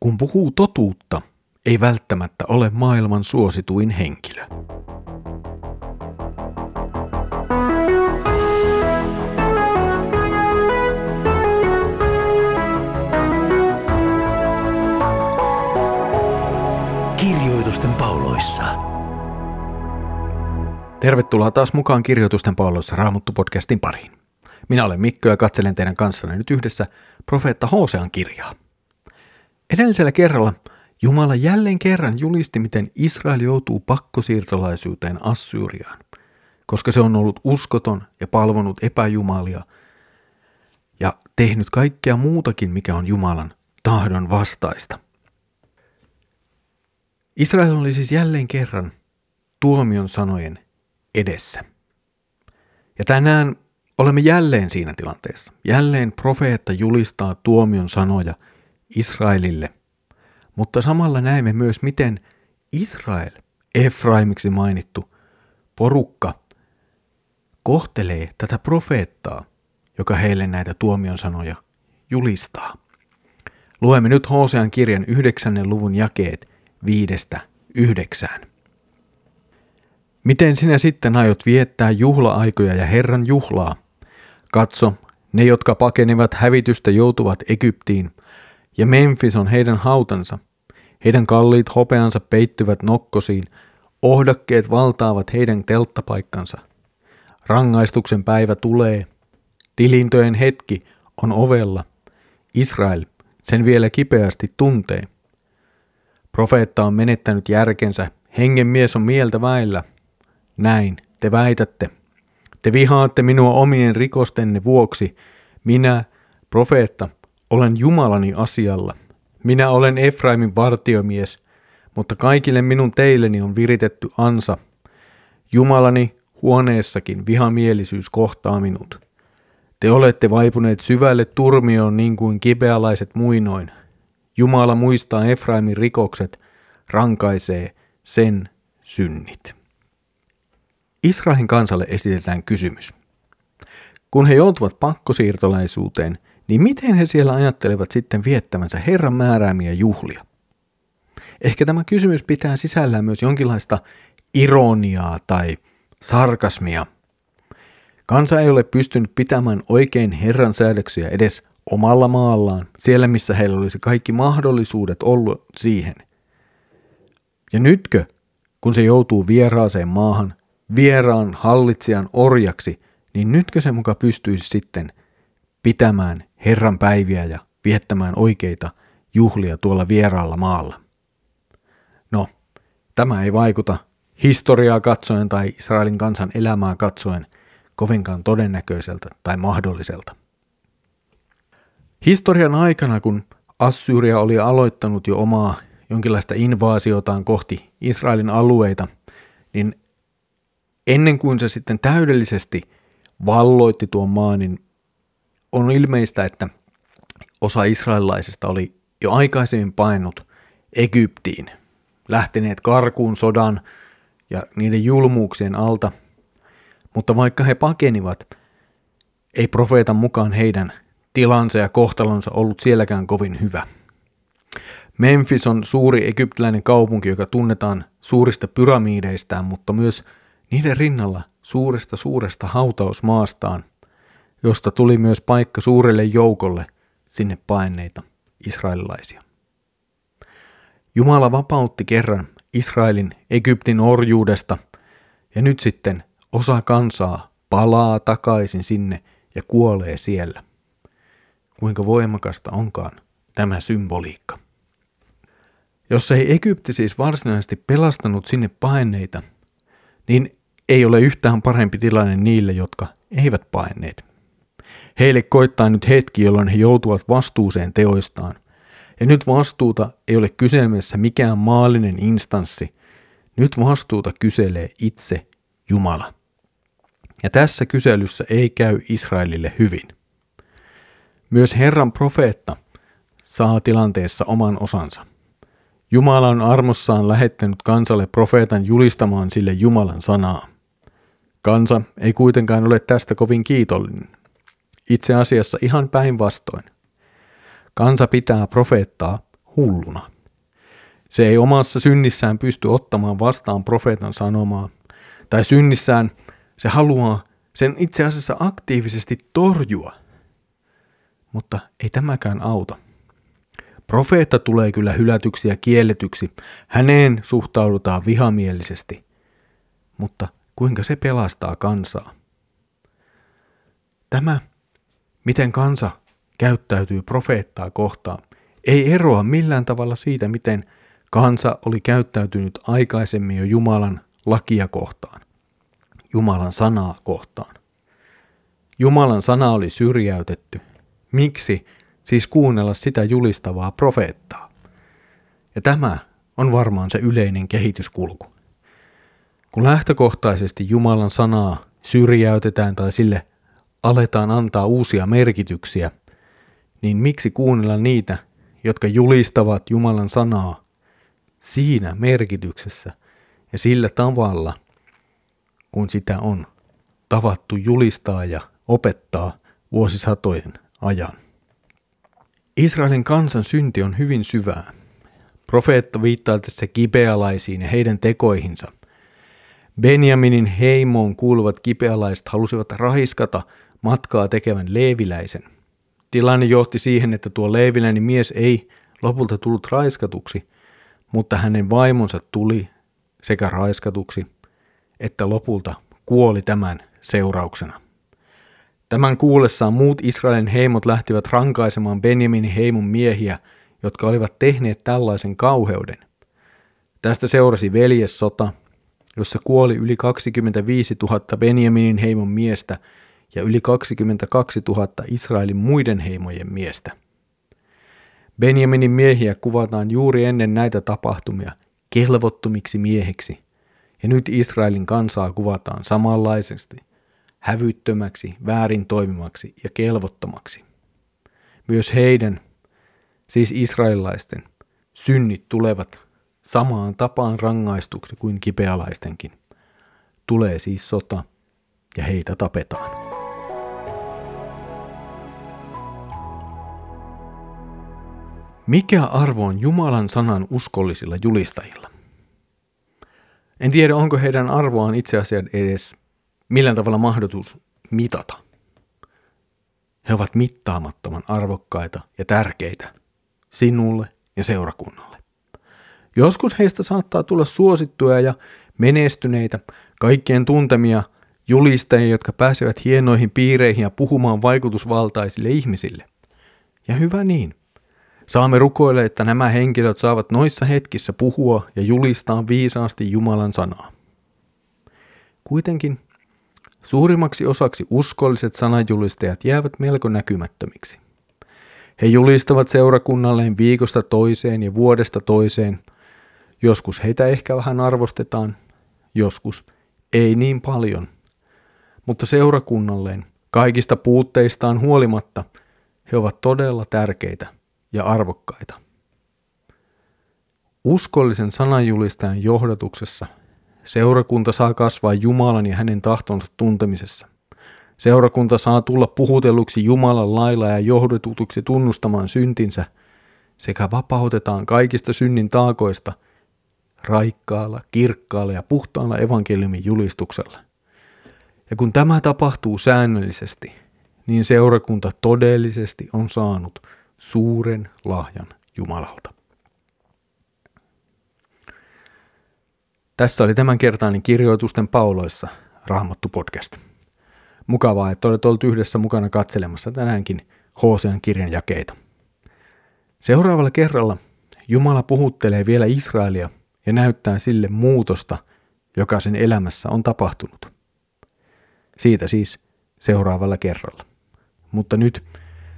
Kun puhuu totuutta, ei välttämättä ole maailman suosituin henkilö. Kirjoitusten pauloissa. Tervetuloa taas mukaan Kirjoitusten pauloissa Raamattu-podcastin pariin. Minä olen Mikko ja katselen teidän kanssanne nyt yhdessä profeetta Hosean kirjaa. Edellisellä kerralla Jumala jälleen kerran julisti, miten Israel joutuu pakkosiirtolaisuuteen Assyriaan, koska se on ollut uskoton ja palvonut epäjumalia ja tehnyt kaikkea muutakin, mikä on Jumalan tahdon vastaista. Israel oli siis jälleen kerran tuomion sanojen edessä. Ja tänään olemme jälleen siinä tilanteessa. Jälleen profeetta julistaa tuomion sanoja Israelille. Mutta samalla näemme myös, miten Israel, Efraimiksi mainittu porukka, kohtelee tätä profeettaa, joka heille näitä tuomion sanoja julistaa. Luemme nyt Hosean kirjan yhdeksännen luvun jakeet viidestä yhdeksään. Miten sinä sitten aiot viettää juhla-aikoja ja Herran juhlaa? Katso, ne, jotka pakenevat hävitystä, joutuvat Egyptiin, ja Memphis on heidän hautansa. Heidän kalliit hopeansa peittyvät nokkosiin, ohdakkeet valtaavat heidän telttapaikkansa. Rangaistuksen päivä tulee. Tilintojen hetki on ovella. Israel sen vielä kipeästi tuntee. Profeetta on menettänyt järkensä, hengen mies on mieltä väillä. Näin te väitätte. Te vihaatte minua omien rikostenne vuoksi. Minä, profeetta, olen Jumalani asialla. Minä olen Efraimin vartiomies, mutta kaikille minun teilleni on viritetty ansa. Jumalani huoneessakin vihamielisyys kohtaa minut. Te olette vaipuneet syvälle turmioon niin kuin kipealaiset muinoin. Jumala muistaa Efraimin rikokset, rankaisee sen synnit. Israelin kansalle esitetään kysymys. Kun he joutuvat pakkosiirtolaisuuteen, niin miten he siellä ajattelevat sitten viettävänsä Herran määräämiä juhlia? Ehkä tämä kysymys pitää sisällään myös jonkinlaista ironiaa tai sarkasmia. Kansa ei ole pystynyt pitämään oikein Herran säädöksiä edes omalla maallaan, siellä missä heillä olisi kaikki mahdollisuudet ollut siihen. Ja nytkö, kun se joutuu vieraaseen maahan, vieraan hallitsijan orjaksi, niin nytkö se muka pystyisi sitten pitämään Herran päiviä ja viettämään oikeita juhlia tuolla vieraalla maalla? No, tämä ei vaikuta historiaa katsoen tai Israelin kansan elämää katsoen kovinkaan todennäköiseltä tai mahdolliselta. Historian aikana, kun Assyria oli aloittanut jo omaa jonkinlaista invaasiotaan kohti Israelin alueita, niin ennen kuin se sitten täydellisesti valloitti tuon maan, niin on ilmeistä, että osa israelilaisista oli jo aikaisemmin painut Egyptiin, lähteneet karkuun sodan ja niiden julmuuksien alta, mutta vaikka he pakenivat, ei profeetan mukaan heidän tilansa ja kohtalonsa ollut sielläkään kovin hyvä. Memphis on suuri egyptiläinen kaupunki, joka tunnetaan suurista pyramideistaan, mutta myös niiden rinnalla suuresta suuresta hautausmaastaan, josta tuli myös paikka suurelle joukolle sinne paineita israelilaisia. Jumala vapautti kerran Israelin Egyptin orjuudesta ja nyt sitten osa kansaa palaa takaisin sinne ja kuolee siellä. Kuinka voimakasta onkaan tämä symboliikka. Jos ei Egypti siis varsinaisesti pelastanut sinne paineita, niin ei ole yhtään parempi tilanne niille, jotka eivät paineet. Heille koittaa nyt hetki, jolloin he joutuvat vastuuseen teoistaan. Ja nyt vastuuta ei ole kyselemässä mikään maallinen instanssi. Nyt vastuuta kyselee itse Jumala. Ja tässä kyselyssä ei käy Israelille hyvin. Myös Herran profeetta saa tilanteessa oman osansa. Jumala on armossaan lähettänyt kansalle profeetan julistamaan sille Jumalan sanaa. Kansa ei kuitenkaan ole tästä kovin kiitollinen. Itse asiassa ihan päinvastoin. Kansa pitää profeettaa hulluna. Se ei omassa synnissään pysty ottamaan vastaan profeetan sanomaa, tai synnissään se haluaa sen itse asiassa aktiivisesti torjua. Mutta ei tämäkään auta. Profeetta tulee kyllä hylätyksi ja kielletyksi, häneen suhtaudutaan vihamielisesti, mutta kuinka se pelastaa kansaa? Tämä, miten kansa käyttäytyy profeettaa kohtaan, ei eroa millään tavalla siitä, miten kansa oli käyttäytynyt aikaisemmin jo Jumalan lakia kohtaan, Jumalan sanaa kohtaan. Jumalan sana oli syrjäytetty. Miksi siis kuunnella sitä julistavaa profeettaa? Ja tämä on varmaan se yleinen kehityskulku. Kun lähtökohtaisesti Jumalan sanaa syrjäytetään tai sille aletaan antaa uusia merkityksiä, niin miksi kuunnella niitä, jotka julistavat Jumalan sanaa siinä merkityksessä ja sillä tavalla, kun sitä on tavattu julistaa ja opettaa vuosisatojen ajan. Israelin kansan synti on hyvin syvää. Profeetta viittaa tässä kipealaisiin ja heidän tekoihinsa. Benjaminin heimoon kuuluvat kipealaiset halusivat rahiskata matkaa tekevän leeviläisen. Tilanne johti siihen, että tuo leeviläinen mies ei lopulta tullut raiskatuksi, mutta hänen vaimonsa tuli sekä raiskatuksi että lopulta kuoli tämän seurauksena. Tämän kuullessaan muut Israelin heimot lähtivät rankaisemaan Benjaminin heimon miehiä, jotka olivat tehneet tällaisen kauheuden. Tästä seurasi veljessota, jossa kuoli yli 25 000 Benjaminin heimon miestä ja yli 22 000 Israelin muiden heimojen miestä. Benjaminin miehiä kuvataan juuri ennen näitä tapahtumia kelvottomiksi mieheksi, ja nyt Israelin kansaa kuvataan samanlaisesti – hävyttömäksi, väärin toimimaksi ja kelvottomaksi. Myös heidän, siis israelilaisten, synnit tulevat samaan tapaan rangaistuksi kuin kipealaistenkin. Tulee siis sota ja heitä tapetaan. Mikä arvo on Jumalan sanan uskollisilla julistajilla? En tiedä, onko heidän arvoaan itse asiassa edes millään tavalla mahdollisuus mitata. He ovat mittaamattoman arvokkaita ja tärkeitä sinulle ja seurakunnalle. Joskus heistä saattaa tulla suosittuja ja menestyneitä, kaikkien tuntemia julistajia, jotka pääsevät hienoihin piireihin ja puhumaan vaikutusvaltaisille ihmisille. Ja hyvä niin. Saamme rukoilla, että nämä henkilöt saavat noissa hetkissä puhua ja julistaa viisaasti Jumalan sanaa. Kuitenkin Suurimmaksi osaksi uskolliset sananjulistajat jäävät melko näkymättömiksi. He julistavat seurakunnalleen viikosta toiseen ja vuodesta toiseen. Joskus heitä ehkä vähän arvostetaan, joskus ei niin paljon. Mutta seurakunnalleen kaikista puutteistaan huolimatta he ovat todella tärkeitä ja arvokkaita. Uskollisen sananjulistajan johdatuksessa Seurakunta saa kasvaa Jumalan ja hänen tahtonsa tuntemisessa. Seurakunta saa tulla puhutelluksi Jumalan lailla ja johdetutuksi tunnustamaan syntinsä sekä vapautetaan kaikista synnin taakoista raikkaalla, kirkkaalla ja puhtaalla evankeliumin julistuksella. Ja kun tämä tapahtuu säännöllisesti, niin seurakunta todellisesti on saanut suuren lahjan Jumalalta. Tässä oli tämänkertainen kirjoitusten pauloissa Raamattu podcast. Mukavaa, että olet ollut yhdessä mukana katselemassa tänäänkin Hosean kirjan jakeita. Seuraavalla kerralla Jumala puhuttelee vielä Israelia ja näyttää sille muutosta, joka sen elämässä on tapahtunut. Siitä siis seuraavalla kerralla. Mutta nyt